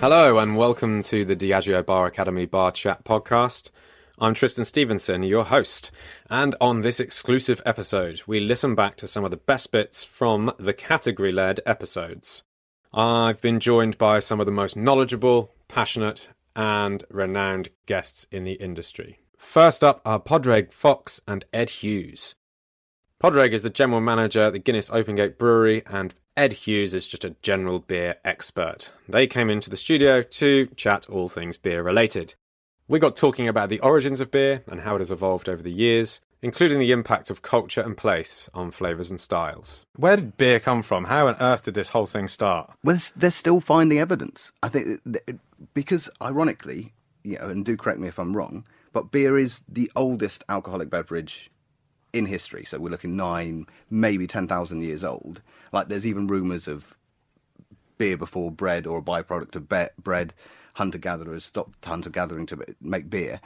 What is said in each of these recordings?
Hello, and welcome to the Diageo Bar Academy Bar Chat podcast. I'm Tristan Stephenson, your host, and on this exclusive episode, we listen back to some of the best bits from the category led episodes. I've been joined by some of the most knowledgeable, passionate, and renowned guests in the industry. First up are Padraig Fox and Ed Hughes. Padraig is the general manager at the Guinness Open Gate Brewery, and Ed Hughes is just a general beer expert. They came into the studio to chat all things beer related. We got talking about the origins of beer and how it has evolved over the years, including the impact of culture and place on flavours and styles. Where did beer come from? How on earth did this whole thing start? Well, they're still finding evidence. I think because, ironically, you know, and do correct me if I'm wrong, but beer is the oldest alcoholic beverage in history. So we're looking nine, maybe ten thousand years old. Like there's even rumours of beer before bread or a byproduct of be- bread. Hunter gatherers stopped hunter gathering to make beer,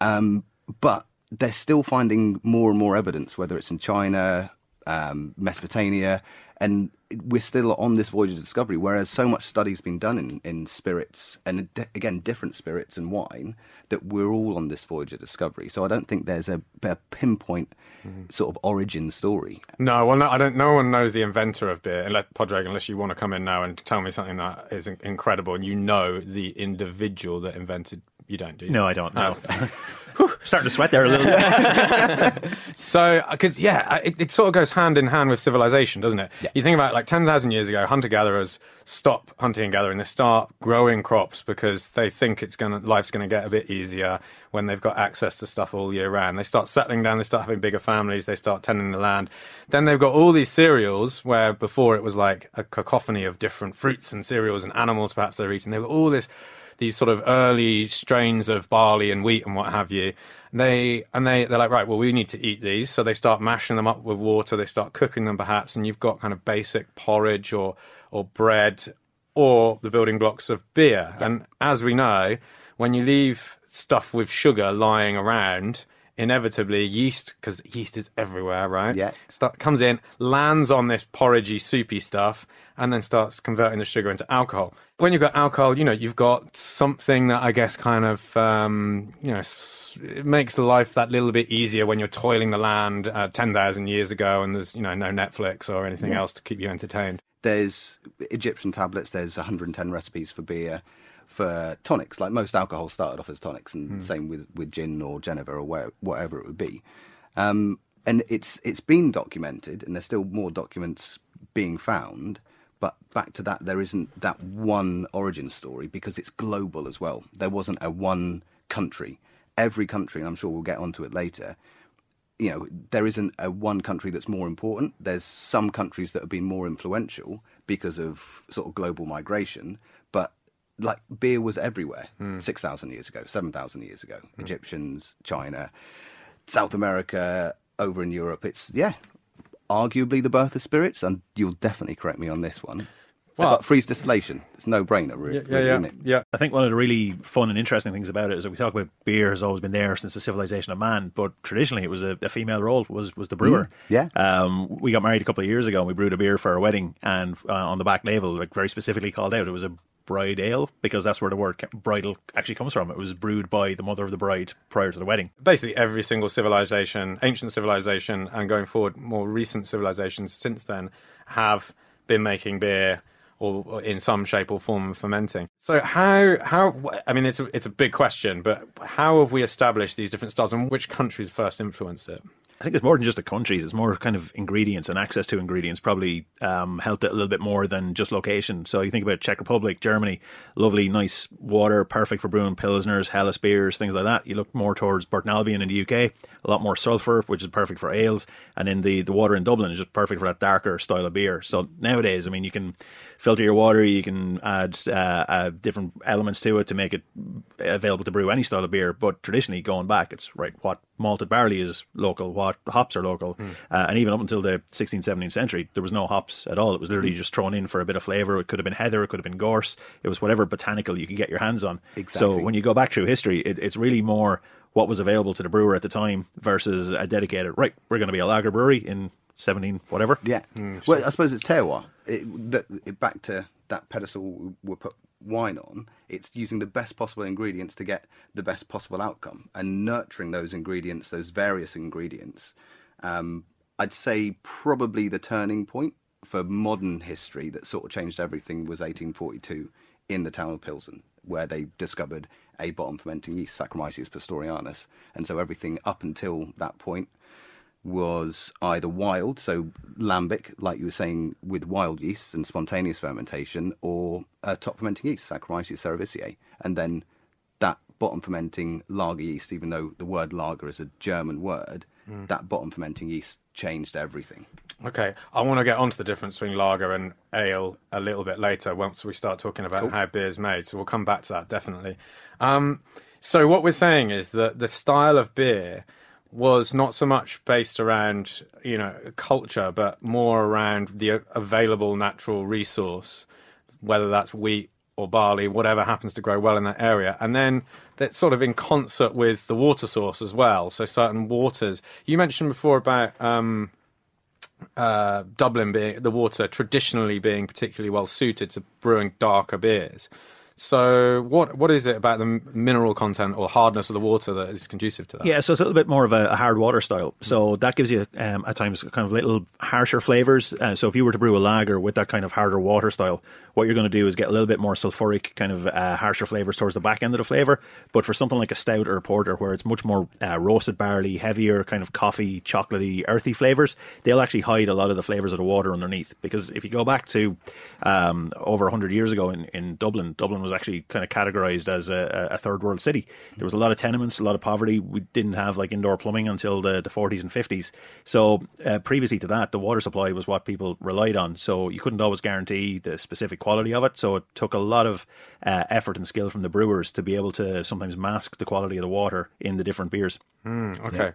um, but they're still finding more and more evidence, whether it's in China, um, Mesopotamia, and we're still on this voyage of discovery. Whereas so much study's been done in, in spirits, and d- again, different spirits and wine, that we're all on this voyage of discovery. So I don't think there's a, a pinpoint mm-hmm. sort of origin story. No, well, no, I don't. No one knows the inventor of beer, unless Padraig, unless you want to come in now and tell me something that is incredible, and you know the individual that invented. You don't, do you? No, I don't. No. Oh. Starting to sweat there a little bit. So, uh, because yeah, uh, it, it sort of goes hand in hand with civilization, doesn't it? You think about like ten thousand years ago, hunter gatherers stop hunting and gathering. They start growing crops because they think it's gonna life's gonna get a bit easier when they've got access to stuff all year round. They start settling down. They start having bigger families. They start tending the land. Then they've got all these cereals where before it was like a cacophony of different fruits and cereals and animals perhaps they're eating. They've got all this these sort of early strains of barley and wheat and what have you. They and they they're like right, well we need to eat these, so they start mashing them up with water. They start cooking them perhaps, and you've got kind of basic porridge or or bread or the building blocks of beer. And as we know, when you leave stuff with sugar lying around. Inevitably, yeast, because yeast is everywhere, right? Yeah. Start, comes in, lands on this porridgey, soupy stuff, and then starts converting the sugar into alcohol. When you've got alcohol, you know, you've got something that I guess kind of, um, you know, it makes life that little bit easier when you're toiling the land uh, 10,000 years ago and there's, you know, no Netflix or anything else to keep you entertained. There's Egyptian tablets. There's 110 recipes for beer, for tonics. Like most alcohol started off as tonics, and same with, with gin or Geneva or where, whatever it would be. Um, and it's it's been documented, and there's still more documents being found. But back to that, there isn't that one origin story because it's global as well. There wasn't a one country. Every country, and I'm sure we'll get onto it later, you know, there isn't a one country that's more important. There's some countries that have been more influential because of sort of global migration, but like beer was everywhere 6,000 years ago, 7,000 years ago. Egyptians, China, South America, over in Europe. It's, yeah, arguably the birth of spirits, and you'll definitely correct me on this one. Well- but freeze distillation, it's no brainer, really, Yeah, yeah, isn't it? yeah. I think one of the really fun and interesting things about it is that we talk about beer has always been there since the civilization of man, but traditionally it was a, a female role was was the brewer. yeah. Um, we got married a couple of years ago and we brewed a beer for our wedding, and uh, on the back label, like very specifically called out, it was a bride ale because that's where the word bridal actually comes from. It was brewed by the mother of the bride prior to the wedding. basically every single civilization, ancient civilization, and going forward, more recent civilizations since then have been making beer or, in some shape or form fermenting. So how how I mean it's a, it's a big question, but how have we established these different styles and which countries first influenced it? I think it's more than just the countries. It's more kind of ingredients and access to ingredients probably um, helped it a little bit more than just location. So you think about Czech Republic, Germany, lovely, nice water, perfect for brewing pilsners, Helles beers, things like that. You look more towards Burton Albion in the UK, a lot more sulphur, which is perfect for ales, and then the the water in Dublin is just perfect for that darker style of beer. So nowadays, I mean, you can filter your water, you can add uh, uh, different elements to it to make it available to brew any style of beer. But traditionally, going back, it's right what malted barley is local, what hops are local, hmm. uh, and even up until the 16th, 17th century, there was no hops at all. It was literally hmm. just thrown in for a bit of flavour. It could have been heather, it could have been gorse. It was whatever botanical you could get your hands on. Exactly. So when you go back through history, it, it's really more what was available to the brewer at the time versus a dedicated. Right, we're going to be a lager brewery in 17 whatever. Yeah. Hmm. well, I suppose it's terroir. It, that, it, back to that pedestal we were put wine on, it's using the best possible ingredients to get the best possible outcome and nurturing those ingredients, those various ingredients. Um, I'd say probably the turning point for modern history that sort of changed everything was 1842 in the town of Pilsen, where they discovered a bottom fermenting yeast, Saccharomyces pastorianus. And so everything up until that point was either wild, so lambic, like you were saying, with wild yeasts and spontaneous fermentation, or a top fermenting yeast, Saccharomyces cerevisiae. And then that bottom fermenting lager yeast, even though the word lager is a German word, mm. that bottom fermenting yeast changed everything. Okay, I want to get onto the difference between lager and ale a little bit later once we start talking about cool. how beer is made. So we'll come back to that definitely. Um, so what we're saying is that the style of beer was not so much based around you know culture, but more around the available natural resource, whether that's wheat or barley, whatever happens to grow well in that area, and then that's sort of in concert with the water source as well. So certain waters. You mentioned before about um, uh, Dublin being the water traditionally being particularly well suited to brewing darker beers. So, what what is it about the mineral content or hardness of the water that is conducive to that? Yeah, so it's a little bit more of a, a hard water style. So that gives you um, at times kind of little harsher flavors. Uh, so if you were to brew a lager with that kind of harder water style, what you're going to do is get a little bit more sulfuric, kind of uh, harsher flavors towards the back end of the flavor. But for something like a stout or a porter, where it's much more uh, roasted barley, heavier, kind of coffee, chocolatey, earthy flavors, they'll actually hide a lot of the flavors of the water underneath. Because if you go back to um, over hundred years ago in, in Dublin, Dublin was actually kind of categorized as a, a, third world city. There was a lot of tenements, a lot of poverty. We didn't have like indoor plumbing until the, the 40s and 50s. So uh, previously to that, the water supply was what people relied on. So you couldn't always guarantee the specific quality of it. So it took a lot of uh, effort and skill from the brewers to be able to sometimes mask the quality of the water in the different beers. Mm, okay. Yeah.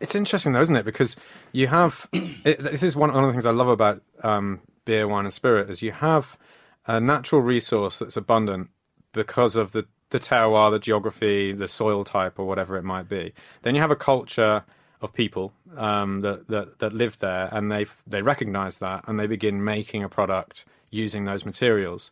It's interesting though, isn't it? Because you have it, this is one, one of the things I love about um, beer, wine, and spirit is you have a natural resource that's abundant because of the the terroir, the geography, the soil type, or whatever it might be. Then you have a culture of people um, that, that that live there, and they they recognise that, and they begin making a product using those materials.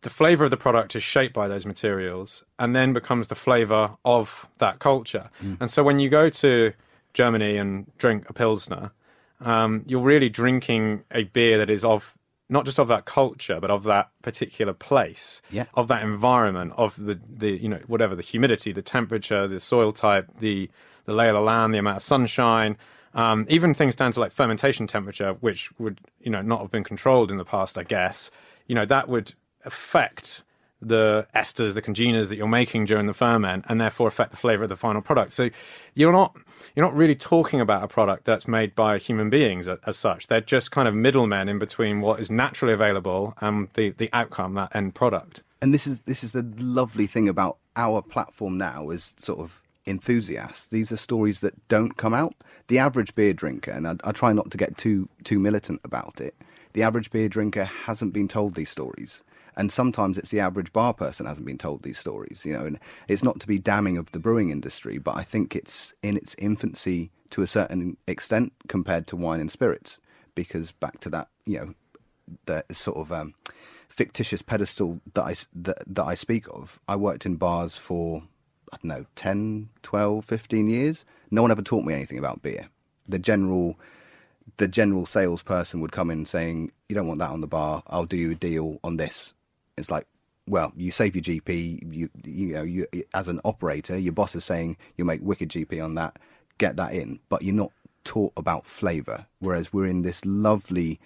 The flavour of the product is shaped by those materials, and then becomes the flavour of that culture. Mm. And so, when you go to Germany and drink a pilsner, um, you're really drinking a beer that is of not just of that culture, but of that particular place, yeah. of that environment, of the, the you know whatever the humidity, the temperature, the soil type, the the lay of the land, the amount of sunshine, um, even things down to like fermentation temperature, which would you know not have been controlled in the past, I guess. You know that would affect the esters, the congeners that you're making during the ferment, and therefore affect the flavor of the final product. So you're not you're not really talking about a product that's made by human beings as, such. They're just kind of middlemen in between what is naturally available and the, the outcome, that end product. And this is this is the lovely thing about our platform now is sort of enthusiasts. These are stories that don't come out. The average beer drinker, and I, I try not to get too too militant about it. The average beer drinker hasn't been told these stories and sometimes it's the average bar person hasn't been told these stories you know and it's not to be damning of the brewing industry but i think it's in its infancy to a certain extent compared to wine and spirits because back to that you know the sort of um, fictitious pedestal that I, that, that I speak of I worked in bars for I don't know 10 12 15 years no one ever taught me anything about beer the general the general salesperson would come in saying, "You don't want that on the bar. I'll do you a deal on this." It's like, well, you save your GP. You you know, you as an operator, your boss is saying you make wicked GP on that. Get that in, but you're not taught about flavour. Whereas we're in this lovely,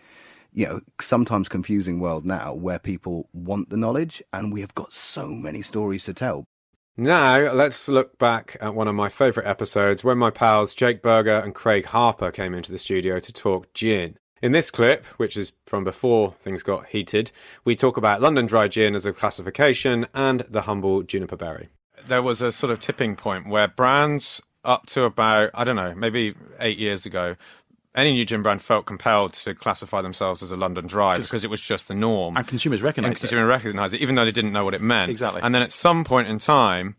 you know, sometimes confusing world now where people want the knowledge, and we have got so many stories to tell. Now, let's look back at one of my favourite episodes when my pals Jake Burger and Craig Harper came into the studio to talk gin. In this clip, which is from before things got heated, we talk about London Dry Gin as a classification and the humble juniper berry. There was a sort of tipping point where brands up to about, I don't know, maybe eight years ago, any new gin brand felt compelled to classify themselves as a London Dry because it was just the norm. And consumers recognised it. consumers recognised it, even though they didn't know what it meant. Exactly. And then at some point in time,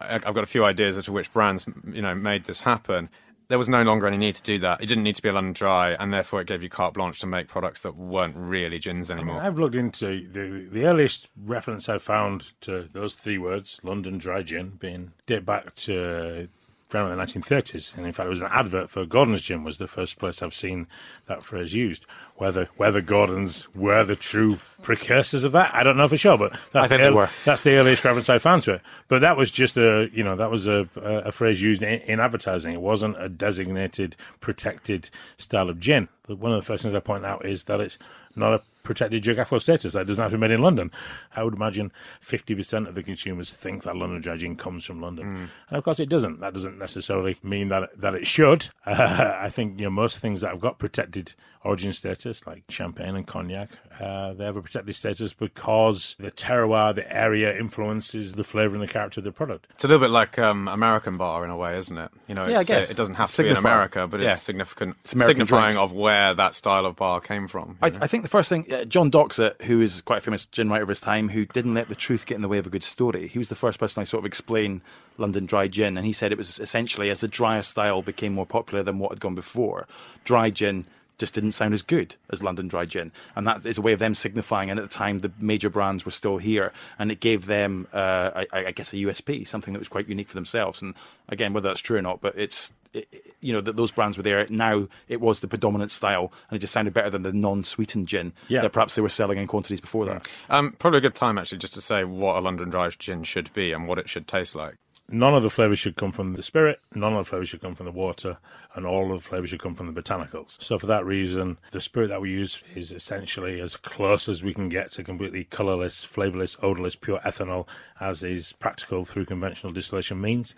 I've got a few ideas as to which brands, you know, made this happen there was no longer any need to do that. It didn't need to be a London Dry, and therefore it gave you carte blanche to make products that weren't really gins anymore. I've looked into the the earliest reference I found to those three words, London Dry Gin, being date back to around the 1930s, and in fact, it was an advert for Gordon's Gin was the first place I've seen that phrase used. Whether whether Gordon's were the true precursors of that, I don't know for sure, but that's, think the, they were. that's the earliest reference I found to it. But that was just a you know that was a a, a phrase used in, in advertising. It wasn't a designated protected style of gin. But One of the first things I point out is that it's not a protected geographical status. That doesn't have to be made in London. I would imagine 50% of the consumers think that London Dry Gin comes from London. And of course it doesn't. That doesn't necessarily mean that that it should. I think you know most things that have got protected origin status, like champagne and cognac, uh, they have a protected status because the terroir, the area influences the flavour and the character of the product. It's a little bit like um, American bar in a way, isn't it? You know, Yeah, I uh, guess. it doesn't have to be in America, but Yeah. it's significant, It's signifying drinks. of where that style of bar came from. I. I think the first thing, uh, John Doxat, who is quite a famous gin writer of his time, who didn't let the truth get in the way of a good story, he was the first person I sort of explain London dry gin, and he said it was essentially as the drier style became more popular than what had gone before, dry gin just didn't sound as good as London dry gin, and that is a way of them signifying. And at the time, the major brands were still here, and it gave them, uh, I, I guess, a USP, something that was quite unique for themselves. And again, whether that's true or not, but it's it, it- you know that those brands were there. Now it was the predominant style, and it just sounded better than the non-sweetened gin Yeah. that perhaps they were selling in quantities before that. Um, probably a good time actually just to say what a London Dry gin should be and what it should taste like. None of the flavours should come from the spirit, none of the flavours should come from the water, and all of the flavours should come from the botanicals. So, for that reason, the spirit that we use is essentially as close as we can get to completely colourless, flavourless, odourless, pure ethanol, as is practical through conventional distillation means.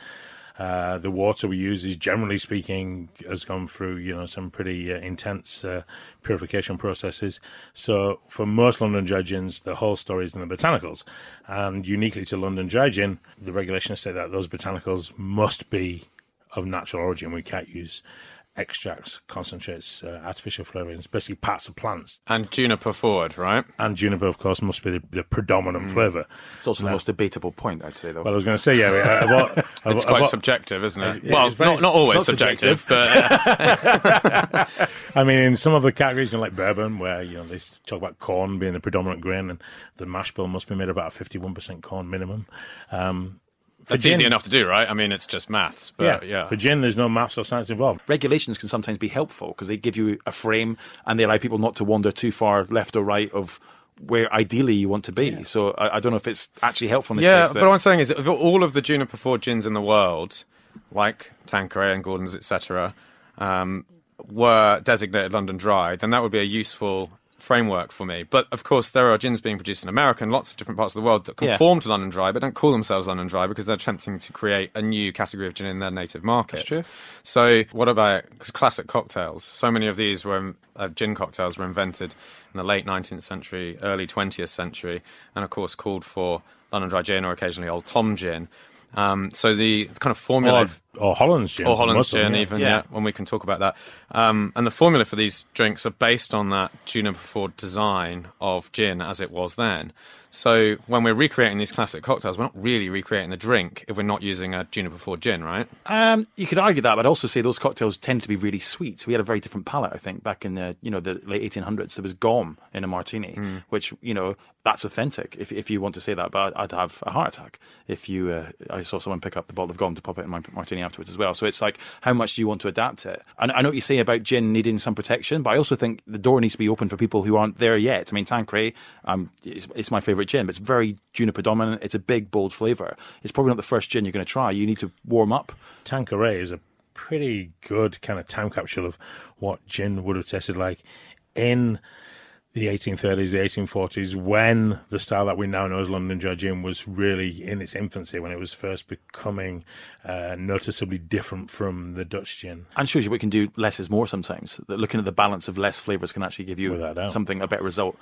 Uh, the water we use is generally speaking has gone through you know some pretty uh, intense uh, purification processes. So for most London dry gins, the whole story is in the botanicals, and uniquely to London dry gin, the regulations say that those botanicals must be of natural origin. We can't use extracts, concentrates, uh, artificial flavourings, basically parts of plants. And juniper forward, right? And juniper, of course, must be the, the predominant flavour. It's also the most debatable point, I'd say, though. Well, I was going to say, yeah, of what, It's of quite what- subjective, isn't it? Yeah, well, it's very- not, not always it's not subjective, but uh, I mean, in some of the categories, you know, like bourbon, where you know they talk about corn being the predominant grain, and the mash bill must be made about a fifty-one percent corn minimum. Um, for it's gin- easy enough to do, right? I mean, it's just maths. Yeah, But yeah. For gin, there's no maths or science involved. regulations can sometimes be helpful because they give you a frame and they allow people not to wander too far left or right of where ideally you want to be. So I, I don't know if it's actually helpful in this Yeah, case. but what I'm saying is, of all of the juniper forward gins in the world, like Tanqueray and Gordon's, etc., um, were designated London Dry, then that would be a useful framework for me. But of course, there are gins being produced in America and lots of different parts of the world that Yeah. conform to London Dry, but don't call themselves London Dry because they're attempting to create a new category of gin in their native markets. So, what about classic cocktails? So many of these were uh, gin cocktails were invented in the late 19th century, early 20th century, and of course called for London Dry gin or occasionally Old Tom gin. Um, so the kind of formula, Or, or Holland's gin. or Holland's most them, gin, yeah. even Yeah. yeah. when we can talk about that. Um, and the formula for these drinks are based on that juniper forward design of gin as it was then. So when we're recreating these classic cocktails, we're not really recreating the drink if we're not using a juniper forward gin, right? Um, you could argue that, but I'd also say those cocktails tend to be really sweet. So we had a very different palate, I think, back in the you know the late 1800s. There was gomme in a martini, which you know that's authentic. If if you want to say that, but I'd have a heart attack if you. Uh, I saw someone pick up the bottle of gomme to pop it in my martini afterwards as well. So it's like, how much do you want to adapt it? And I know what you say about gin needing some protection, but I also think the door needs to be open for people who aren't there yet. I mean, Tanqueray, um, it's, it's my favourite gin, but it's very juniper dominant. It's a big, bold flavour. It's probably not the first gin you're going to try. You need to warm up. Tanqueray is a pretty good kind of time capsule of what gin would have tasted like in the 1830s, the 1840s, when the style that we now know as London Dry Gin was really in its infancy, when it was first becoming uh, noticeably different from the Dutch gin. and shows you we can do less is more sometimes. That looking at the balance of less flavors can actually give you something a better result.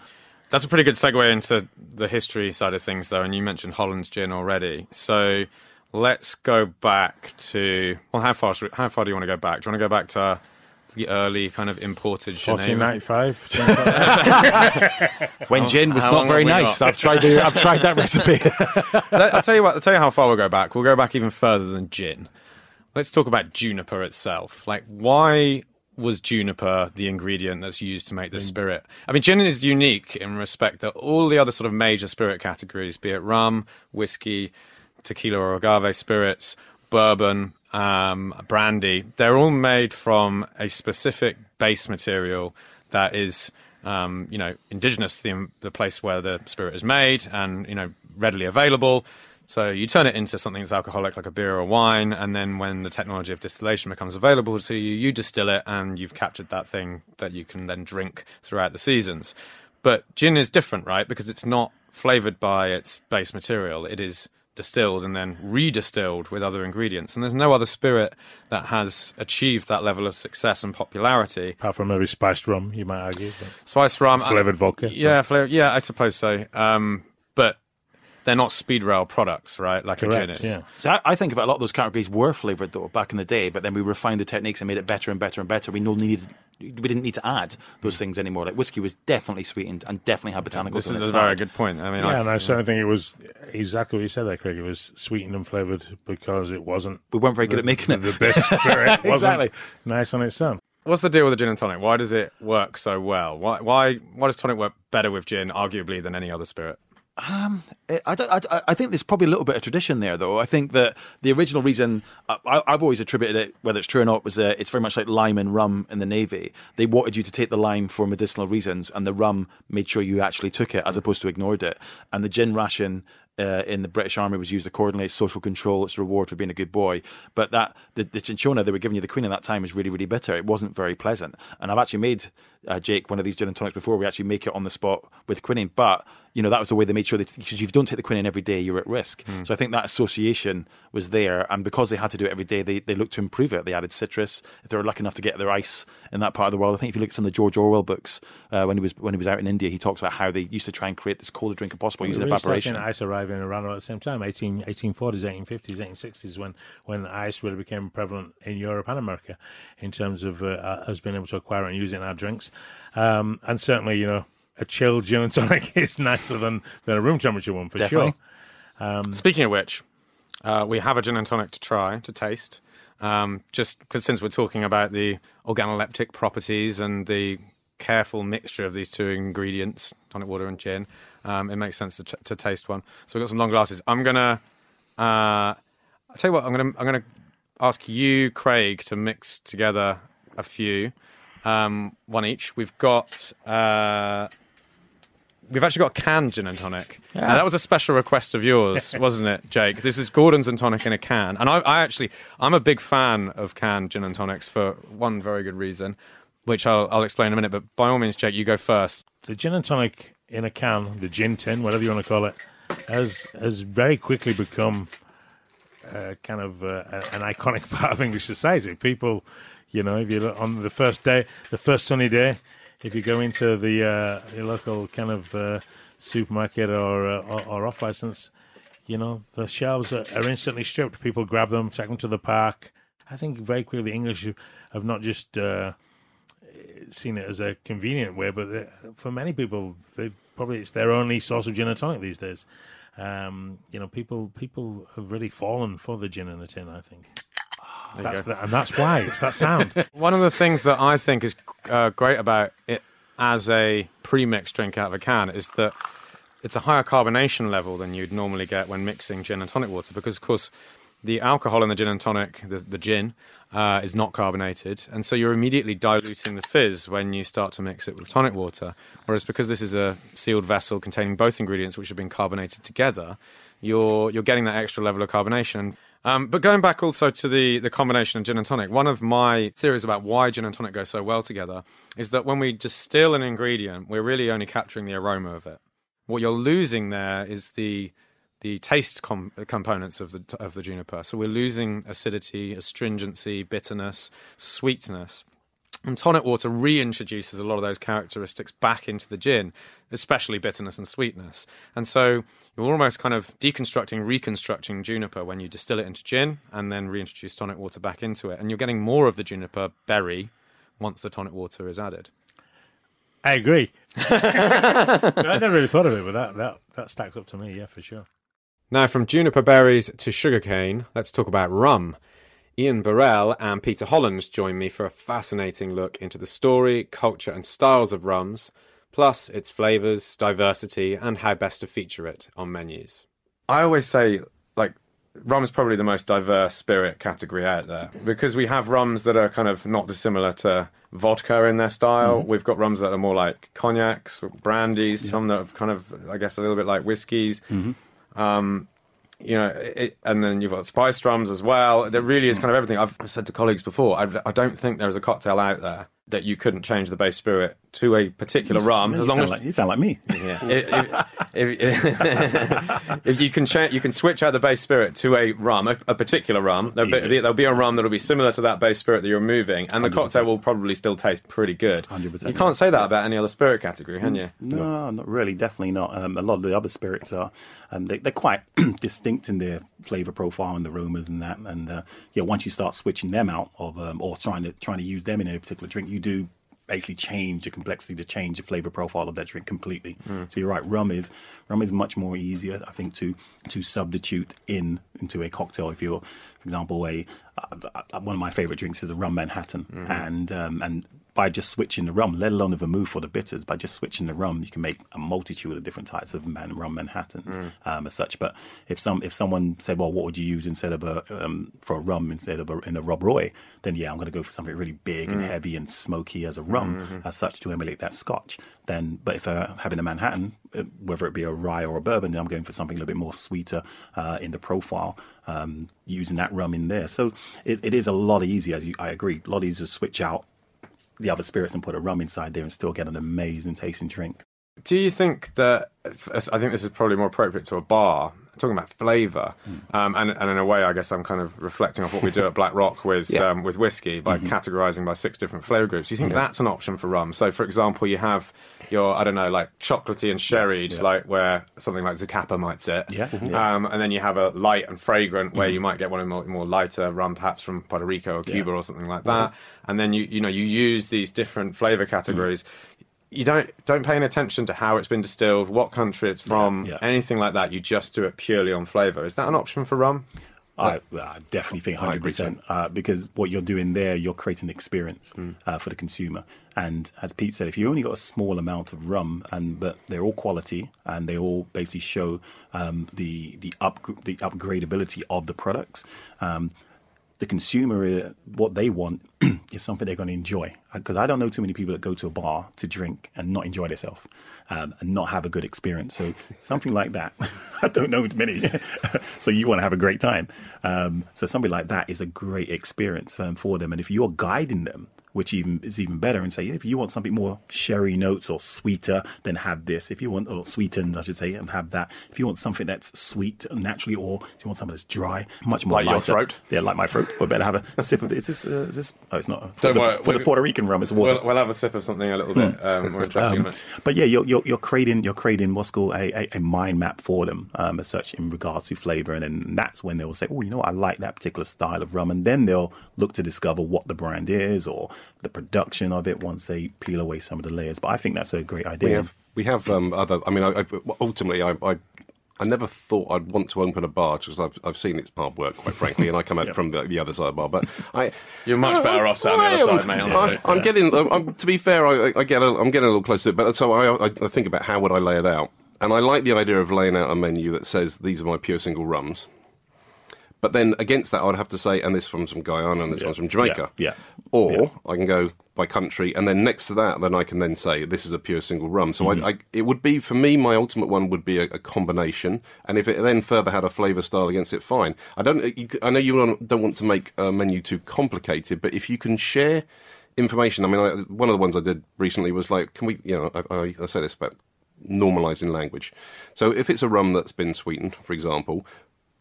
That's a pretty good segue into the history side of things, though. And you mentioned Holland's gin already. So let's go back to well, how far? How far do you want to go back? Do you want to go back to the early kind of imported gin? 1495. When gin was how not very nice. I've tried the, I've tried that recipe. Let- I'll tell you what. I'll tell you how far we'll go back. We'll go back even further than gin. let's talk about juniper itself. Like, why was juniper the ingredient that's used to make this spirit? I mean, gin is unique in respect that all the other sort of major spirit categories, be it rum, whiskey, tequila or agave spirits, bourbon, um, brandy, they're all made from a specific base material that is, um, you know, indigenous to the, the place where the spirit is made and, you know, readily available. So you turn it into something that's alcoholic, like a beer or wine, and then when the technology of distillation becomes available to you, you distill it, and you've captured that thing that you can then drink throughout the seasons. But gin is different, right? Because it's not flavored by its base material. It is distilled and then redistilled with other ingredients. And there's no other spirit that has achieved that level of success and popularity. Apart from maybe spiced rum, you might argue. Spiced Spice rum, Flavoured vodka. yeah, flavor, yeah, I suppose so. Um, but they're not speed rail products, right? Like a gin yeah. So I, I think about a lot of those categories were flavoured though back in the day, but then we refined the techniques and made it better and better and better. We no needed, we didn't need to add those things anymore. Like whiskey was definitely sweetened and definitely had botanicals This is it. a very good point. I mean, Yeah, I've- and I certainly think it was exactly what you said there, Craig. It was sweetened and flavoured because it wasn't. We weren't very good at making it. The best spirit wasn't Exactly. nice on its own. What's the deal with the gin and tonic? Why does it work so well? Why why why does tonic work better with gin, arguably, than any other spirit? Um, eh, I, don't, I, I think there's probably a little bit of tradition there, though. I think that the original reason I, I've always attributed it, whether it's true or not, was it's very much like lime and rum in the navy. They wanted you to take the lime for medicinal reasons, and the rum made sure you actually took it as opposed to ignored it. And the gin ration. Uh, in the British Army was used accordingly. It's social control. It's a reward for being a good boy. But that the, the cinchona they were giving you the quinine at that time was really really bitter. It wasn't very pleasant. And I've actually made uh, Jake one of these gin and tonics before. We actually make it on the spot with quinine, but you know that was the way they made sure that because if you don't take the quinine every day, you're at risk. So I think that association was there, and because they had to do it every day, they, they looked to improve it. They added citrus. If they were lucky enough to get their ice in that part of the world, I think if you look at some of the George Orwell books uh, when he was when he was out in India, he talks about how they used to try and create this coldest drink possible using evaporation. ice arriving around about the same time, 18, 1840s, 1850s, 1860s, when, when ice really became prevalent in Europe and America in terms of uh, us being able to acquire and use it in our drinks. Um, and certainly, you know, a chilled gin and tonic is nicer than, than a room temperature one for Definitely. sure. Speaking of which, uh, we have a gin and tonic to try to taste. Um, just because since we're talking about the organoleptic properties and the careful mixture of these two ingredients, tonic water and gin, um, it makes sense to, t- to taste one. So we've got some long glasses. I'm gonna, uh, I'll tell you what, I'm gonna, I'm gonna ask you, Craig, to mix together a few, um, one each. We've got. Uh, We've actually got canned gin and tonic. Now, that was a special request of yours, wasn't it, Jake? This is Gordon's and tonic in a can. And I, I actually, I'm a big fan of canned gin and tonics for one very good reason, which I'll, I'll explain in a minute. But by all means, Jake, you go first. The gin and tonic in a can, the gin tin, whatever you want to call it, has has very quickly become uh, kind of uh, an iconic part of English society. People, you know, if you look on the first day, the first sunny day, if you go into the uh, local kind of uh, supermarket or, uh, or or off license, you know, the shelves are, are instantly stripped. People grab them, take them to the park. I think very quickly English have not just uh, seen it as a convenient way, but for many people, they probably it's their only source of gin and tonic these days. Um, you know, people people have really fallen for the gin in a tin. I think, that's the, and that's why it's that sound. One of the things that I think is uh, great about it as a pre-mixed drink out of a can is that it's a higher carbonation level than you'd normally get when mixing gin and tonic water because, of course, the alcohol in the gin and tonic, the, the gin, uh, is not carbonated, and so you're immediately diluting the fizz when you start to mix it with tonic water. Whereas because this is a sealed vessel containing both ingredients which have been carbonated together, you're you're getting that extra level of carbonation. Um, but going back also to the the combination of gin and tonic, one of my theories about why gin and tonic go so well together is that when we distill an ingredient, we're really only capturing the aroma of it. What you're losing there is the the taste com- components of the of the juniper. So we're losing acidity, astringency, bitterness, sweetness. And tonic water reintroduces a lot of those characteristics back into the gin, especially bitterness and sweetness. And so you're almost kind of deconstructing, reconstructing juniper when you distill it into gin and then reintroduce tonic water back into it. And you're getting more of the juniper berry once the tonic water is added. I agree. I never really thought of it, but that that that stacks up to me. Yeah, for sure. Now, from juniper berries to sugarcane, let's talk about rum. Ian Burrell and Peter Holland join me for a fascinating look into the story, culture, and styles of rums, plus its flavours, diversity, and how best to feature it on menus. I always say, like, rum is probably the most diverse spirit category out there because we have rums that are kind of not dissimilar to vodka in their style. Mm-hmm. We've got rums that are more like cognacs, brandies, some that are kind of, I guess, a little bit like whiskies. Mm-hmm. Um, you know, it, and then you've got spice rums as well. There really is kind of everything. I've said to colleagues before, I, I don't think there is a cocktail out there that you couldn't change the base spirit to a particular rum you, as long sound as like, you sound like me. yeah. if, if, if you can cha- you can switch out the base spirit to a rum, a, a particular rum. There'll be, there'll be a rum that'll be similar to that base spirit that you're moving, and the cocktail will probably still taste pretty good. 100%, You can't say that about any other spirit category, can you? No, not really. Definitely not. Um, a lot of the other spirits are um, they, they're quite distinct in their flavor profile and the aromas and that. And uh, yeah, once you start switching them out of um, or trying to trying to use them in a particular drink, you do basically change the complexity to change the flavor profile of that drink completely. So you're right. Rum is rum is much more easier, I think, to to substitute in into a cocktail. If you're, for example, a uh, one of my favorite drinks is a rum Manhattan, and um, and by just switching the rum, let alone the vermouth or the bitters, by just switching the rum, you can make a multitude of different types of man, rum Manhattans um, as such. But if some if someone said, well, what would you use instead of a um, for a rum instead of a, in a Rob Roy, then yeah, I'm going to go for something really big and heavy and smoky as a rum as such to emulate that Scotch. Then, but if I'm having a Manhattan, uh, whether it be a rye or a bourbon, then I'm going for something a little bit more sweeter uh, in the profile, um, using that rum in there. So it, it is a lot easier. As you, I agree, a lot easier to switch out the other spirits and put a rum inside there and still get an amazing tasting drink. Do you think that? I think this is probably more appropriate to a bar. Talking about flavour, um, and, and in a way, I guess I'm kind of reflecting off what we do at Black Rock with um, with whiskey by categorising by six different flavour groups. Do you think that's an option for rum? So, for example, you have your I don't know, like chocolatey and sherried, like where something like Zacapa might sit. Yeah, Mhm. Um, and then you have a light and fragrant where you might get one of more, more lighter rum, perhaps from Puerto Rico or Cuba or something like that. And then you you know you use these different flavour categories. You don't don't pay any attention to how it's been distilled, what country it's from, yeah. anything like that. You just do it purely on flavour. Is that an option for rum? I, I definitely think 100% uh, because what you're doing there, you're creating an experience Hmm. uh, for the consumer. And as Pete said, if you only got a small amount of rum, and but they're all quality and they all basically show um, the the up the upgradability of the products. Um, the consumer, uh, what they want is something they're going to enjoy. Because I don't know too many people that go to a bar to drink and not enjoy themselves um, and not have a good experience. So something like that, I don't know many. so you want to have a great time. Um, so something like that is a great experience um, for them. And if you're guiding them, which even is even better, and say if you want something more sherry notes or sweeter, then have this. If you want or sweetened, I should say, and have that. If you want something that's sweet naturally, or if you want something that's dry, much more Like your throat? Yeah, like my throat. We better have a sip of this. Is this? Uh, is this? Oh, it's not. For, Don't the, worry, for the Puerto Rican rum, it's water. We'll, we'll have a sip of something a little bit um, more interesting. Um, but yeah, you're, you're, you're creating you're creating what's called a, a, a mind map for them um, as such in regards to flavor, and then that's when they'll say, oh, you know, what, I like that particular style of rum, and then they'll look to discover what the brand is or the production of it once they peel away some of the layers. But I think that's a great idea. We have we have um, other. I mean, I, I, ultimately, I, I I never thought I'd want to open a bar because I've I've seen it's hard work, quite frankly, and I come out from the, the other side of the bar. But I You're much oh, better off sat on the other I am- side, mate, I, honestly. I'm getting. I'm, to be fair, I, I get. A, I'm getting a little closer. To it. But so I, I, I think about how would I lay it out, and I like the idea of laying out a menu that says these are my pure single rums. But then against that, I'd have to say, and this one's from Guyana, and this one's from Jamaica. Yeah, yeah. Or Yeah. I can go by country, and then next to that, then I can then say this is a pure single rum. So Mm-hmm. I, I, it would be for me, my ultimate one would be a, a combination, and if it then further had a flavour style against it, fine. I don't. You, I know you don't- want to make a menu too complicated, but if you can share information, I mean, I, one of the ones I did recently was like, can we? You know, I, I, I say this about normalising language. So if it's a rum that's been sweetened, for example,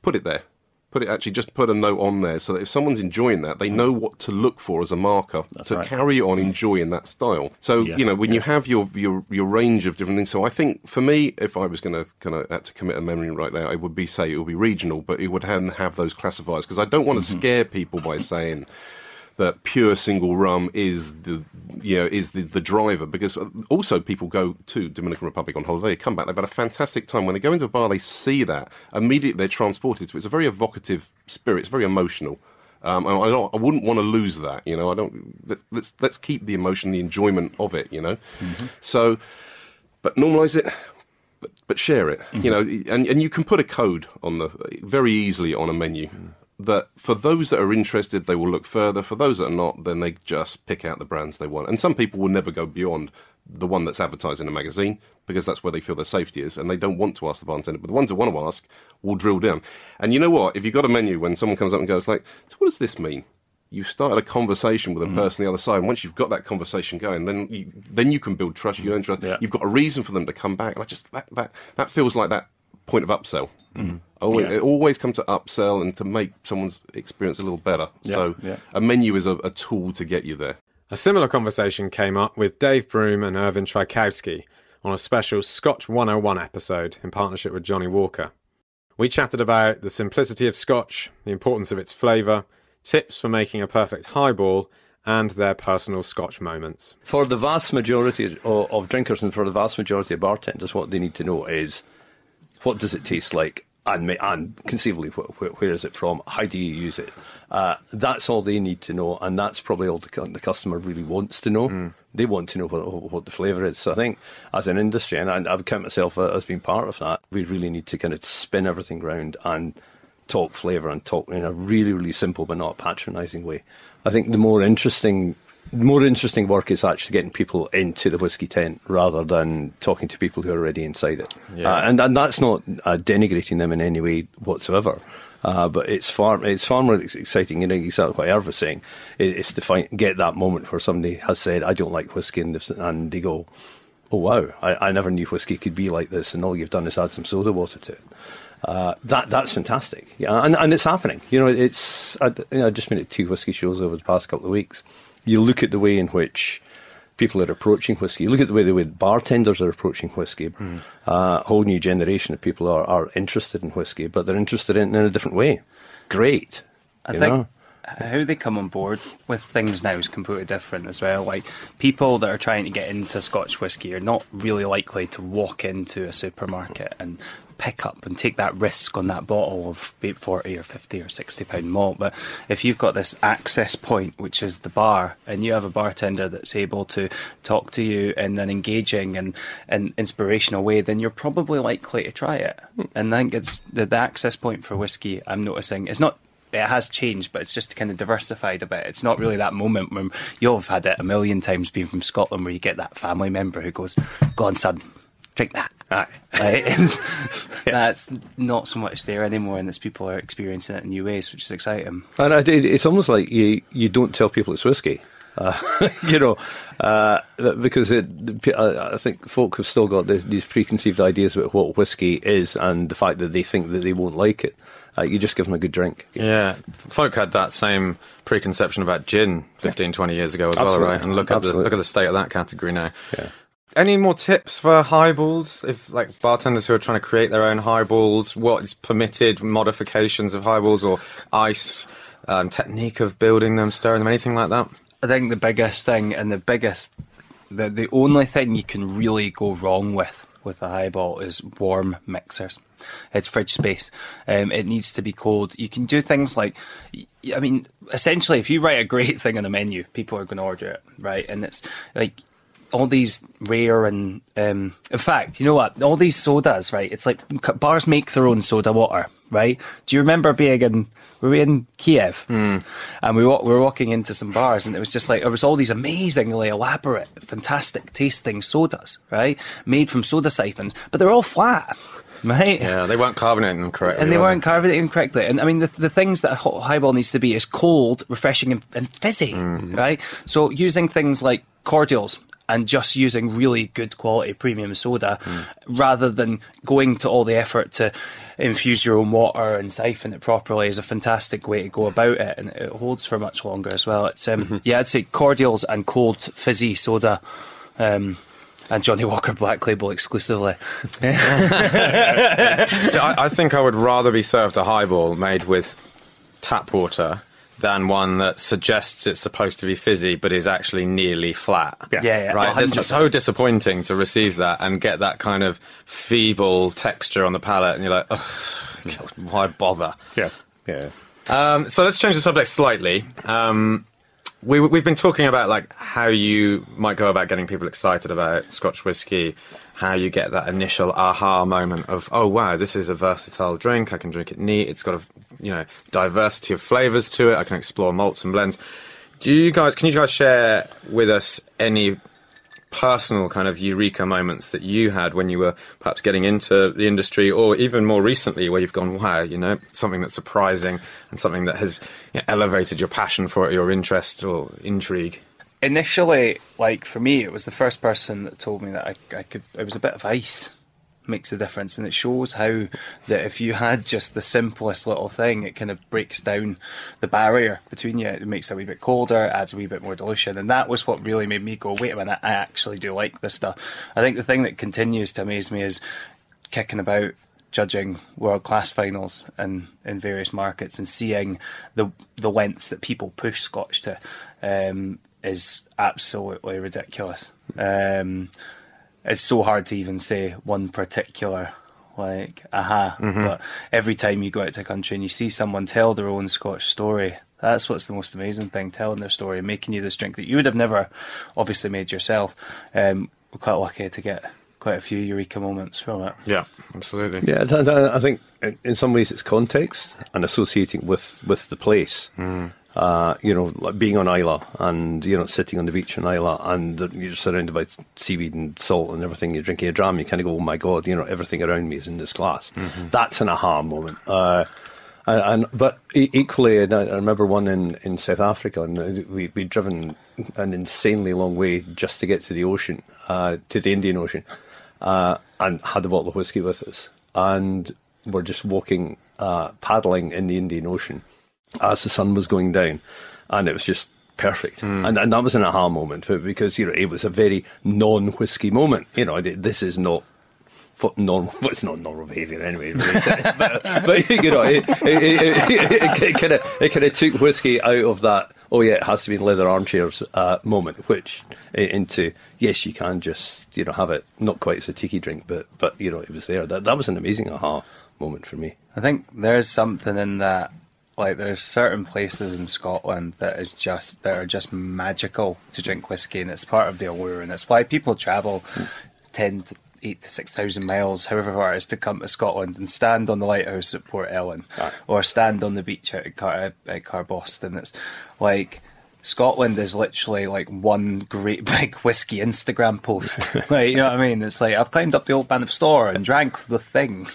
put it there. Put it actually just put a note on there so that if someone's enjoying that, they mm. know what to look for as a marker to right. carry on enjoying that style. So Yeah, you know when you have your, your your range of different things. So I think for me, if I was going to kind of had to commit a memory right now, it would be say it would be regional, but it would have, have those classifiers because I don't want to mm-hmm. scare people by saying that pure single rum is the you know is the, the driver because also people go to Dominican Republic on holiday, come back, they've had a fantastic time. When they go into a bar, they see that immediately they're transported to it. It's a very evocative spirit. It's very emotional. Um, I, don't, I wouldn't want to lose that, you know. I don't. Let's let's, let's keep the emotion, the enjoyment of it, you know. Mm-hmm. So, but normalize it, but, but share it, you mm-hmm. know. And and you can put a code on the very easily on a menu. Mm. That for those that are interested, they will look further. For those that are not, then they just pick out the brands they want. And some people will never go beyond the one that's advertised in a magazine because that's where they feel their safety is, and they don't want to ask the bartender. But the ones that want to ask will drill down. And you know what? If you've got a menu, when someone comes up and goes like, "So what does this mean?" You've started a conversation with a mm. person on the other side, and once you've got that conversation going, then you then you can build trust. You earn trust. Yeah. You've got a reason for them to come back. And I just that that, that feels like that point of upsell. Mm. Always, Yeah. It always comes to upsell and to make someone's experience a little better. so yeah. a menu is a, a tool to get you there. A similar conversation came up with Dave Broom and Ervin Trykowski on a special Scotch 101 episode in partnership with Johnnie Walker. We chatted about the simplicity of Scotch, the importance of its flavour, tips for making a perfect highball, and their personal Scotch moments. For the vast majority of, of drinkers and for the vast majority of bartenders, what they need to know is what does it taste like, and, and conceivably wh- wh- where is it from? How do you use it? Uh, that's all they need to know, and that's probably all the, the customer really wants to know. They want to know what, what the flavour is. So I think as an industry, and I, I would count myself uh, as being part of that, we really need to kind of spin everything around and talk flavour and talk in a really, really simple but not patronising way. I think the more interesting more interesting work is actually getting people into the whiskey tent rather than talking to people who are already inside it. Yeah. Uh, and, and that's not uh, denigrating them in any way whatsoever. Uh, but it's far it's far more exciting. You know exactly what Irv was saying. It, it's to find get that moment where somebody has said, "I don't like whiskey," and, and they go, "Oh wow, I, I never knew whiskey could be like this," and all you've done is add some soda water to it. Uh, that that's fantastic, yeah, and, and it's happening. You know, it's I, you know, I've just been at two whiskey shows over the past couple of weeks. You look at the way in which people are approaching whiskey. You look at the way the way bartenders are approaching whiskey. Uh, a whole new generation of people are, are interested in whiskey, but they're interested in it in a different way. Great, I you think know? how they come on board with things now is completely different as well. Like people that are trying to get into Scotch whiskey are not really likely to walk into a supermarket and pick up and take that risk on that bottle of be it 40 or 50 or 60 pound malt but if you've got this access point which is the bar and you have a bartender that's able to talk to you in an engaging and, and inspirational way then you're probably likely to try it and I think it's the, the access point for whiskey I'm noticing it's not it has changed, but it's just kind of diversified a bit. It's not really that moment when you'll have had it a million times being from Scotland where you get that family member who goes, Go on, son, drink that. Aye. Right? And That's not so much there anymore, and it's people are experiencing it in new ways, which is exciting. And I, it's almost like you, you don't tell people it's whiskey. Uh, you know, uh, because it, I I think folk have still got this, these preconceived ideas about what whiskey is and the fact that they think that they won't like it. Uh, you just give them a good drink. Yeah, folk had that same preconception about gin 15, 20 years ago as Absolutely. well, right? And look at the look at the state of that category now. Yeah. Any more tips for highballs? If like bartenders who are trying to create their own highballs, what is permitted modifications of highballs or ice um, technique of building them, stirring them, anything like that? I think the biggest thing and the biggest, the the only thing you can really go wrong with with a highball is warm mixers. It's fridge space. Um, it needs to be cold. You can do things like, I mean, essentially, if you write a great thing on the menu, people are going to order it, right? And it's like all these rare and, um, in fact, you know what? All these sodas, right? It's like bars make their own soda water, right? Do you remember being in? Were we in Kiev? And we, wa- we were walking into some bars, and it was just like there was all these amazingly elaborate, fantastic tasting sodas, right? Made from soda siphons, but they're all flat, right? Yeah, they weren't carbonating them correctly. and they were weren't carbonating correctly. And I mean, the, the things that a hot highball needs to be is cold, refreshing, and, and fizzy, right? So using things like cordials and just using really good quality premium soda rather than going to all the effort to infuse your own water and siphon it properly is a fantastic way to go about it and it holds for much longer as well it's um, yeah i'd say cordials and cold fizzy soda um, and Johnnie Walker Black Label exclusively. So I, I think I would rather be served a highball made with tap water than one that suggests it's supposed to be fizzy but is actually nearly flat. Yeah, yeah, Right. It's 100%. so disappointing to receive that and get that kind of feeble texture on the palate, and you're like, Ugh, why bother? Yeah, yeah. Um, so let's change the subject slightly. Um, we, we've been talking about like how you might go about getting people excited about Scotch whiskey, how you get that initial aha moment of oh wow this is a versatile drink I can drink it neat it's got a you know diversity of flavors to it I can explore malts and blends. Do you guys can you guys share with us any personal kind of eureka moments that you had when you were perhaps getting into the industry, or even more recently, where you've gone, wow, you know, something that's surprising and something that has you know, elevated your passion for it, your interest or intrigue? Initially, like for me, it was the first person that told me that I, I could. It was a bit of ice makes a difference, and it shows how that if you had just the simplest little thing, it kind of breaks down the barrier between you. It makes it a wee bit colder, adds a wee bit more dilution, and that was what really made me go, wait a minute, I actually do like this stuff. I think the thing that continues to amaze me is kicking about judging world class finals in, in various markets and seeing the the lengths that people push Scotch to um, is absolutely ridiculous. Um, it's so hard to even say one particular like aha Mm-hmm. but every time you go out to a country and you see someone tell their own scotch story that's what's the most amazing thing telling their story making you this drink that you would have never obviously made yourself um, we're quite lucky to get quite a few eureka moments from it Yeah, absolutely. Yeah, I- I I think in- in some ways it's context and associating with, with the place. Uh, you know, being on Islay and you know sitting on the beach on Islay and you're surrounded by seaweed and salt and everything. You're drinking a dram. You kind of go, "Oh my god!" You know, everything around me is in this glass. That's an aha moment. Uh, and, and but equally, and I I remember one in, in South Africa, and we we'd driven an insanely long way just to get to the ocean, uh, to the Indian Ocean, uh, and had a bottle of whiskey with us, and we're just walking, uh, paddling in the Indian Ocean as the sun was going down, and it was just perfect. And, and that was an aha moment for- because you know it was a very non-whiskey moment. You know, this is not normal. Well, it's not normal behaviour anyway. really, but, but you know, it, it, it, it, kind of it kind of took whiskey out of that. Oh yeah, it has to be in leather armchairs uh, moment, which into yes, you can just you know have it not quite as a tiki drink, but but you know it was there. That that was an amazing aha moment for me. I think there's something in that. Like there's certain places in Scotland that is just that are just magical to drink whiskey, and it's part of the allure, and it's why people travel ten to eight to six thousand miles, however far it is, to come to Scotland and stand on the lighthouse at Port Ellen, or stand on the beach at, Car- at Carboston. It's like Scotland is literally like one great big whiskey Instagram post. like, you know what I mean? It's like I've climbed up the old man of Storr and drank the thing.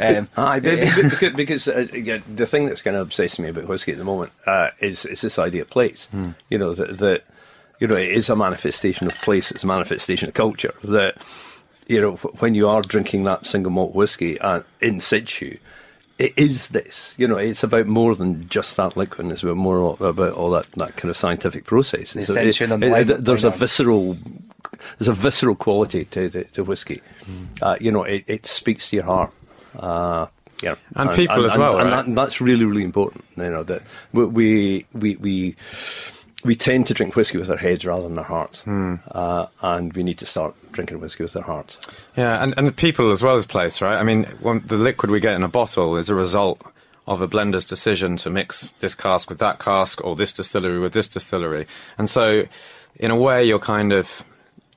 Um, Aye, be- be- because, because uh, the thing that's kind of obsessing me about whiskey at the moment uh, is is this idea of place. You know that, that you know it is a manifestation of place. It's a manifestation of culture. That you know when you are drinking that single malt whiskey uh, in situ. It is this, you know. It's about more than just that liquid. and It's about more about all that, that kind of scientific process. It's- ascension it- and it- it- there's a lime. visceral there's a visceral quality to to, to whiskey. Uh, you know, it, it speaks to your heart. Uh, yeah, And people as well, and right? that, and that's really really important. You know that we we we. we we tend to drink whiskey with our heads rather than our hearts, uh, and we need to start drinking whiskey with their hearts. Yeah, and, and people as well as place, right? I mean, one, the liquid we get in a bottle is a result of a blender's decision to mix this cask with that cask or this distillery with this distillery. And so, in a way, you're kind of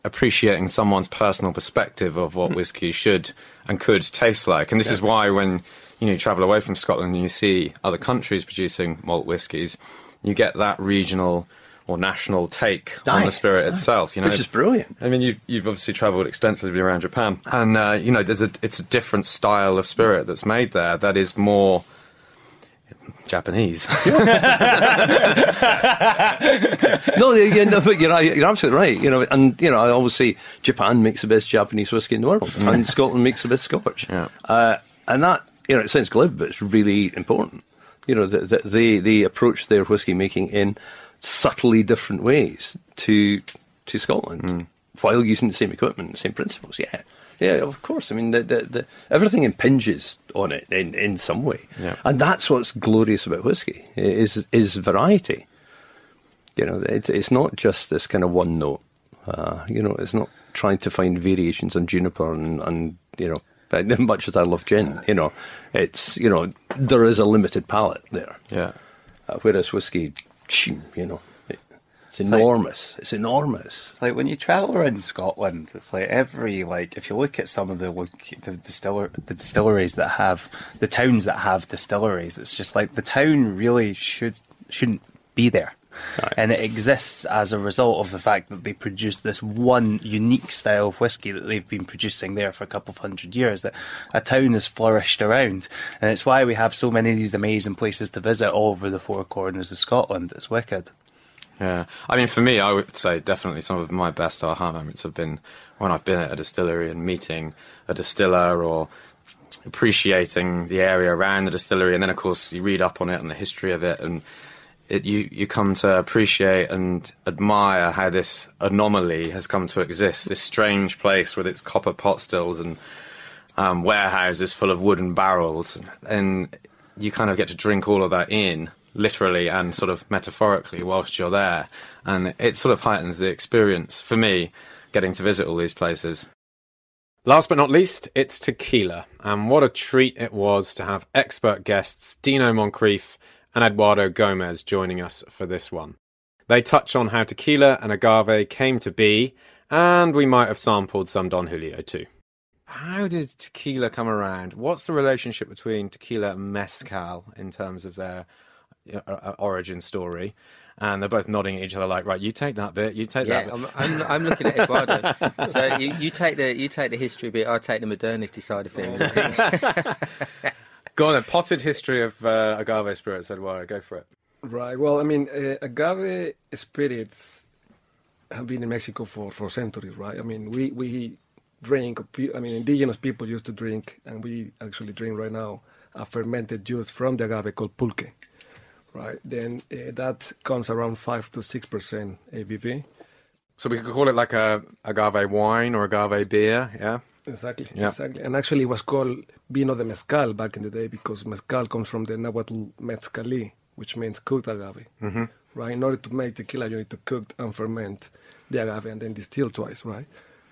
appreciating someone's personal perspective of what hmm. whiskey should and could taste like. And this is why when you know you travel away from Scotland and you see other countries producing malt whiskies, you get that regional or national take on the spirit itself. You know, which is brilliant. I mean, you've you've obviously travelled extensively around Japan, and uh, you know, there's a it's a different style of spirit that's made there that is more Japanese. no, yeah, no, but you're, right, you're absolutely right. You know, and you know, I always say Japan makes the best Japanese whiskey in the world, and Scotland makes the best Scotch. Yeah. Uh, and that, you know, it sounds glib, but it's really important. You know, that that they they approach their whiskey making in subtly different ways to to Scotland, while using the same equipment, the same principles. Yeah. Yeah, of course. I mean, the, the, the, everything impinges on it in, in some way, Yeah. and that's what's glorious about whiskey is is variety. You know, it's it's not just this kind of one note. Uh, you know, it's not trying to find variations on juniper and, and you know, as much as I love gin, you know, it's you know there is a limited palette there. yeah. Uh, whereas whiskey, you know, it, it's, enormous. it's enormous. It's like when you travel around Scotland, it's like every like if you look at some of the look the distiller the distilleries that have the towns that have distilleries, it's just like the town really should shouldn't be there. Right. And it exists as a result of the fact that they produce this one unique style of whiskey that they've been producing there for a couple of hundred years that a town has flourished around. And it's why we have so many of these amazing places to visit all over the four corners of Scotland. It's wicked. Yeah, I mean, for me, I would say definitely some of my best aha moments have been when I've been at a distillery and meeting a distiller or appreciating the area around the distillery, and then of course you read up on it and the history of it, and it, you you come to appreciate and admire how this anomaly has come to exist. This strange place with its copper pot stills and um, warehouses full of wooden barrels, and you kind of get to drink all of that in literally and sort of metaphorically whilst you're there, and it sort of heightens the experience for me getting to visit all these places. Last but not least, it's tequila, and what a treat it was to have expert guests Dino Moncrief and Eduardo Gomez joining us for this one. They touch on how tequila and agave came to be, and we might have sampled some Don Julio too. How did tequila come around? What's the relationship between tequila and mezcal in terms of their origin story? And they're both nodding at each other, like, "Right, you take that bit, you take Yeah, that." Bit. I'm, I'm, I'm looking at Eduardo. so you, you take the you take the history bit. I take the modernity side of things. Go on, then. Potted history of uh, agave spirits, Eduardo. Go for it. Right. Well, I mean, uh, agave spirits have been in Mexico for, for centuries, right? I mean, we, we drink, I mean, indigenous people used to drink, and we actually drink right now, a fermented juice from the agave called pulque, right? Then uh, that comes around 5 to 6% ABV. So we could call it like a agave wine or agave beer, yeah. Exactly, Yeah. exactly. And actually, it was called vino de mezcal back in the day because mezcal comes from the Nahuatl mezcali, which means cooked agave. Mm-hmm. Right? In order to make tequila, you need to cook and ferment the agave and then distill twice, right?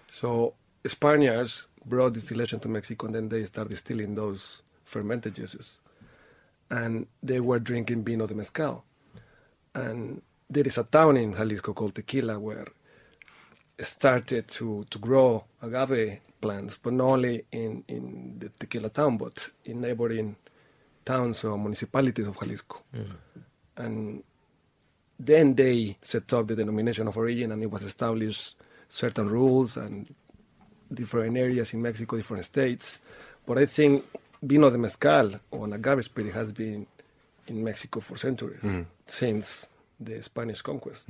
So Spaniards brought distillation to Mexico and then they started distilling those fermented juices. And they were drinking vino de mezcal. And there is a town in Jalisco called Tequila where started to, to grow agave plants, but not only in, in the tequila town, but in neighboring towns or municipalities of Jalisco. Mm-hmm. And then they set up the denomination of origin, and it was established certain rules and different areas in Mexico, different states. But I think vino de mezcal or an agave spirit has been in Mexico for centuries mm-hmm. since the Spanish conquest.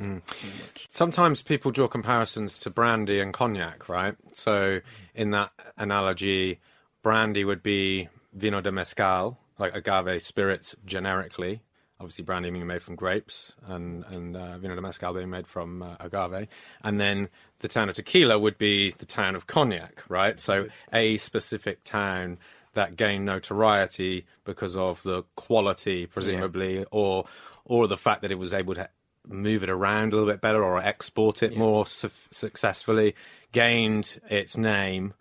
much. Sometimes people draw comparisons to brandy and cognac, right? So in that analogy, brandy would be vino de mezcal, like agave spirits generically. Obviously, brandy being made from grapes, and and uh, vino de mezcal being made from uh, agave. And then the town of Tequila would be the town of cognac, right? So a specific town that gained notoriety because of the quality, presumably, or or the fact that it was able to move it around a little bit better or export it more su- successfully, gained its name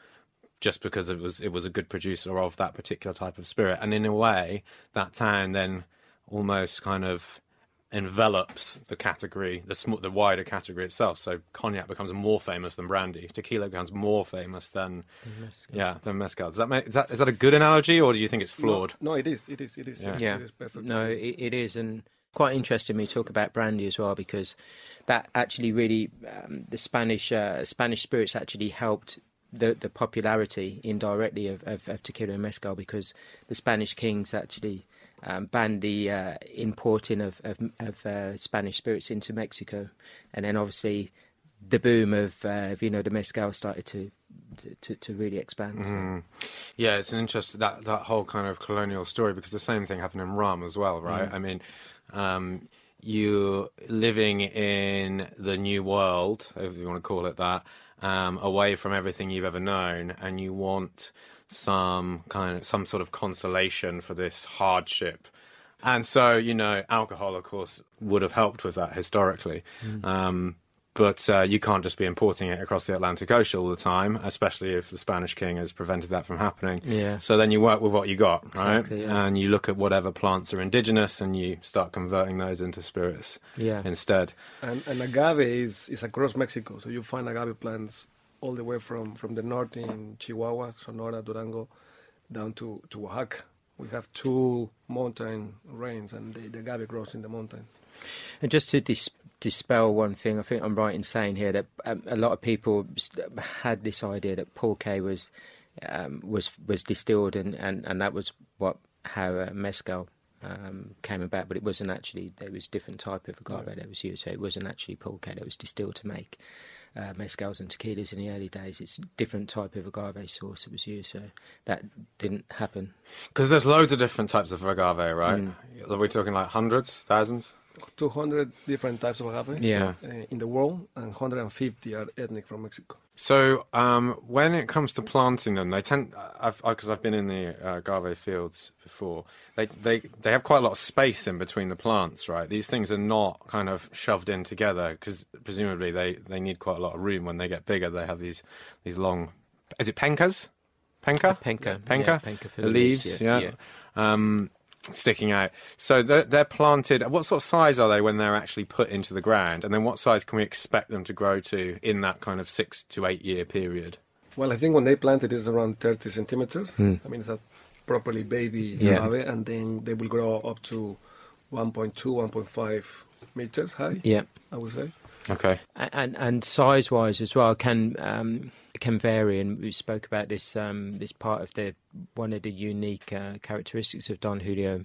just because it was it was a good producer of that particular type of spirit, and in a way, that town then almost kind of envelops the category, the sm- the wider category itself. So cognac becomes more famous than brandy. Tequila becomes more famous than yeah than mezcal. Does that make is that is that a good analogy, or do you think it's flawed? No, it is. It is. It is. Yeah. Yeah. It is. No, it, it is, and quite interesting. We talk about brandy as well because that actually really um, the Spanish uh, Spanish spirits actually helped the the popularity indirectly of, of, of tequila and mezcal because the Spanish kings actually. Um, banned the uh, importing of of, of uh, Spanish spirits into Mexico, and then obviously the boom of uh, vino de mezcal started to to, to, really expand. so. Yeah, it's an interesting that that whole kind of colonial story because the same thing happened in rum as well, right? I mean, um, you living in the new world, if you want to call it that, um, away from everything you've ever known, and you want some kind of some sort of consolation for this hardship. And so, you know, alcohol, of course, would have helped with that historically. Um, but uh, you can't just be importing it across the Atlantic Ocean all the time, especially if the Spanish king has prevented that from happening. Yeah. So then you work with what you got, right? Exactly, yeah. And you look at whatever plants are indigenous and you start converting those into spirits Yeah. instead. And, and agave is, is across Mexico, so you find agave plants all the way from, from the north in Chihuahua, Sonora, Durango, down to, to Oaxaca. We have two mountain ranges, and the, the agave grows in the mountains. And just to dis- dispel one thing, I think I'm right in saying here that um, a lot of people had this idea that pulque was um, was was distilled, and, and, and that was what how uh, mezcal um, came about. But it wasn't actually. There was a different type of agave that was used, so it wasn't actually pulque that was distilled to make. Uh, mezcals and tequilas in the early days, it's a different type of agave source that was used, so that didn't happen. Because there's loads of different types of agave, right? Mm. Are we talking like hundreds, thousands? 200 different types of agave Yeah. uh, in the world, and 150 are ethnic from Mexico. So um, when it comes to planting them, they tend because I've, 'cause I've been in the uh, agave fields before. They they they have quite a lot of space in between the plants, right? These things are not kind of shoved in together because presumably they, they need quite a lot of room when they get bigger. They have these these long. Is it pencas? Penka? Penka, Penka. yeah, penka for the the leaves, leaves, yeah. yeah, Um, sticking out. So they're, they're planted. What sort of size are they when they're actually put into the ground? And then what size can we expect them to grow to in that kind of six to eight year period? Well, I think when they plant it, it's around 30 centimeters. I mean, it's a properly baby Yeah. agave, and then they will grow up to 1.2, 1.5 meters high, Yeah. I would say. Okay. And and size wise as well can um, can vary and we spoke about this um, this part of the one of the unique uh, characteristics of Don Julio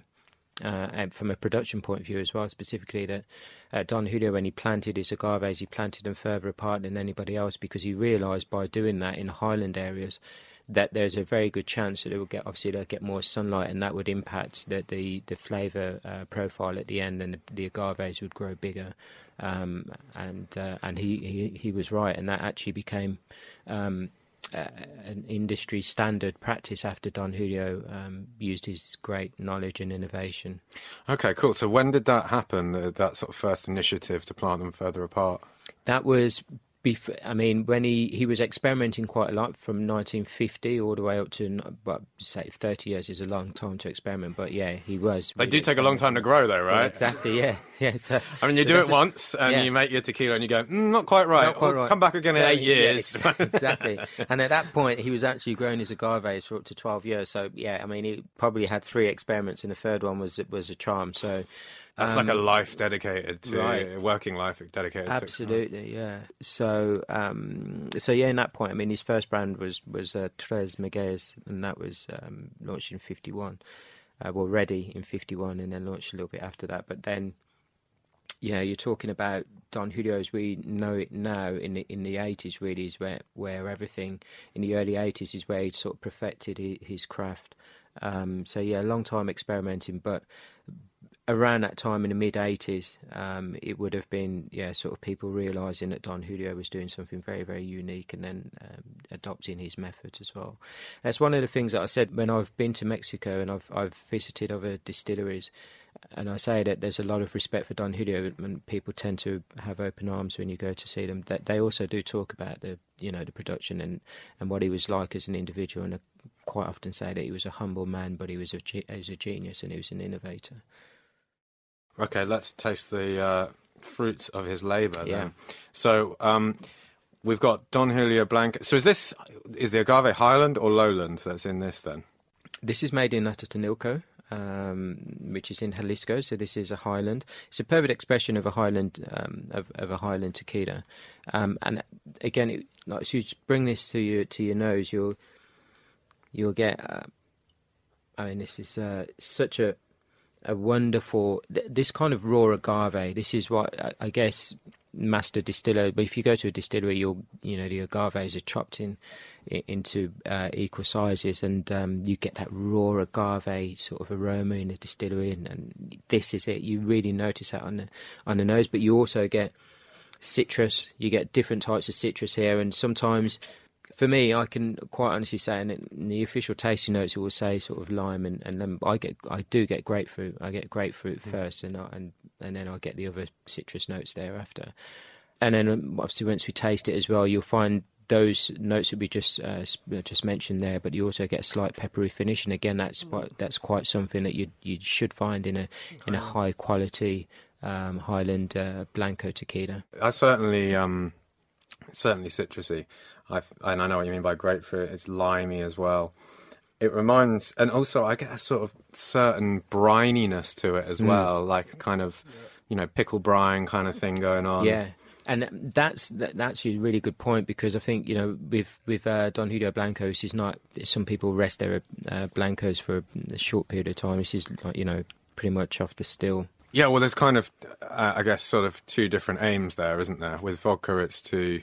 uh, and from a production point of view as well specifically that uh, Don Julio when he planted his agaves he planted them further apart than anybody else because he realized by doing that in highland areas that there's a very good chance that it will get obviously they'll get more sunlight and that would impact the the, the flavor uh, profile at the end and the, the agaves would grow bigger um, and uh, and he, he he was right and that actually became um, uh, an industry standard practice after Don Julio um, used his great knowledge and innovation. Okay, cool. So when did that happen? uh, That sort of first initiative to plant them further apart? That was before. I mean, when he, he was experimenting quite a lot from 1950 all the way up to well, say 30 years is a long time to experiment. But yeah, he was. They really do take a long time to grow, though, right? exactly. Yeah. Yeah. So, I mean, you do it once and yeah. you make your tequila and you go, mm, not quite right. Not quite right. Come back again in Yeah, eight years. ex- exactly. And at that point, he was actually growing his agaves for up to 12 years. So, yeah, I mean, he probably had three experiments, and the third one was was a charm. So, That's like a life dedicated to right. working life dedicated to absolutely, yeah. So, um, so yeah, in that point, I mean, his first brand was was uh, Tres and that was um, launched in 51. Uh, well, ready in 51, and then launched a little bit after that. But then yeah, you're talking about Don Julio as we know it now in the in the 80s. Really, is where where everything in the early 80s is where he sort of perfected his, his craft. Um, so yeah, a long time experimenting, but around that time in the mid 80s, um, it would have been yeah, sort of people realizing that Don Julio was doing something very very unique, and then um, adopting his methods as well. That's one of the things that I said when I've been to Mexico and I've I've visited other distilleries and I say that there's a lot of respect for Don Julio, and people tend to have open arms when you go to see them. That they also do talk about the, you know, the production and, and what he was like as an individual, and I quite often say that he was a humble man, but he was a he was a genius and he was an innovator. Okay, let's taste the uh, fruits of his labour. Yeah. Then. So um, we've got Don Julio Blanco. So is this is the agave Highland or Lowland that's in this then? This is made in Atotonilco, um, which is in Jalisco. So this is a Highland. It's a perfect expression of a Highland um, of, of a Highland tequila. Um, and again, it, like, so you bring this to your to your nose, you'll you'll get. Uh, I mean, this is uh, such a a wonderful th- this kind of raw agave. This is what I, I guess master distiller. But if you go to a distillery, you'll you know the agaves are chopped in i- into uh, equal sizes, and um, you get that raw agave sort of aroma in the distillery, and, and this is it. You really notice that on the on the nose, but you also get citrus. You get different types of citrus here, and sometimes. For me, I can quite honestly say, and in the official tasting notes, it will say sort of lime and, and lemon. I get, I do get grapefruit. I get grapefruit first, and I, and and then I get the other citrus notes thereafter. and then um, obviously once we taste it as well, you'll find those notes that we just uh, just mentioned there, but you also get a slight peppery finish, and again, that's quite, that's quite something that you you should find in a in a high quality um, Highland uh, Blanco tequila. I certainly, um, certainly citrusy. I've, and I know what you mean by grapefruit. It's limey as well. It reminds, and also I get a sort of certain brininess to it as well, like a kind of, you know, pickle brine kind of thing going on. Yeah. And that's that, that's a really good point because I think you know with with uh, Don Julio Blancos is not some people rest their uh, blancos for a short period of time. This is like you know pretty much off the still. Yeah, well, there's kind of, uh, I guess, sort of two different aims there, isn't there? With vodka, it's to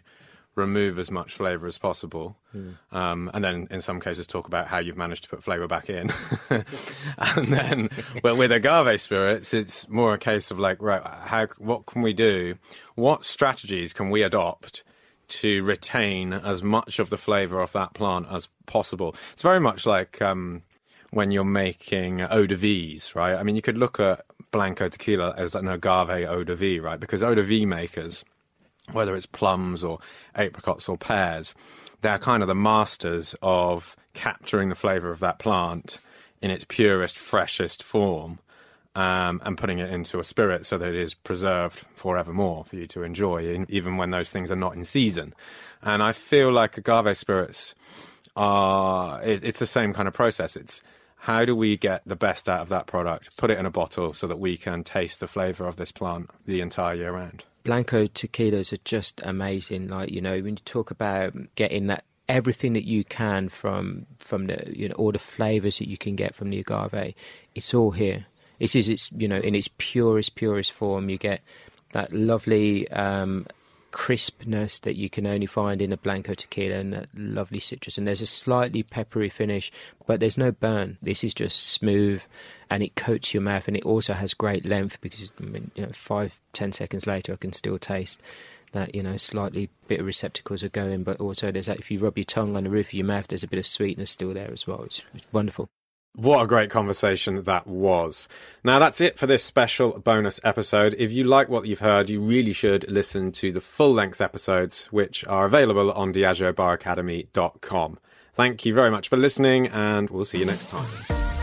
remove as much flavour as possible, um, and then in some cases talk about how you've managed to put flavour back in. and then, well, with agave spirits, it's more a case of like, right, how, what can we do? What strategies can we adopt? To retain as much of the flavour of that plant as possible. It's very much like um, when you're making eau de vies, right? I mean, you could look at Blanco tequila as an agave eau de vie, right? Because eau de vie makers, whether it's plums or apricots or pears, they're kind of the masters of capturing the flavour of that plant in its purest, freshest form. Um, and putting it into a spirit so that it is preserved forevermore for you to enjoy, even when those things are not in season. And I feel like agave spirits are, it, it's the same kind of process. It's how do we get the best out of that product, put it in a bottle so that we can taste the flavour of this plant the entire year round. Blanco tequilas are just amazing. Like you know, when you talk about getting that everything that you can from from the you know all the flavors that you can get from the agave, it's all here. This is its you know in its purest purest form. You get that lovely um, crispness that you can only find in a blanco tequila and that lovely citrus. And there's a slightly peppery finish, but there's no burn. This is just smooth and it coats your mouth and it also has great length because I mean, you know, five, ten seconds later I can still taste that, you know, slightly bitter receptacles are going, but also there's that if you rub your tongue on the roof of your mouth, there's a bit of sweetness still there as well. It's, it's wonderful. What a great conversation that was. Now, that's it for this special bonus episode. If you like what you've heard, you really should listen to the full length episodes, which are available on diageobaracademy.com. Thank you very much for listening, and we'll see you next time.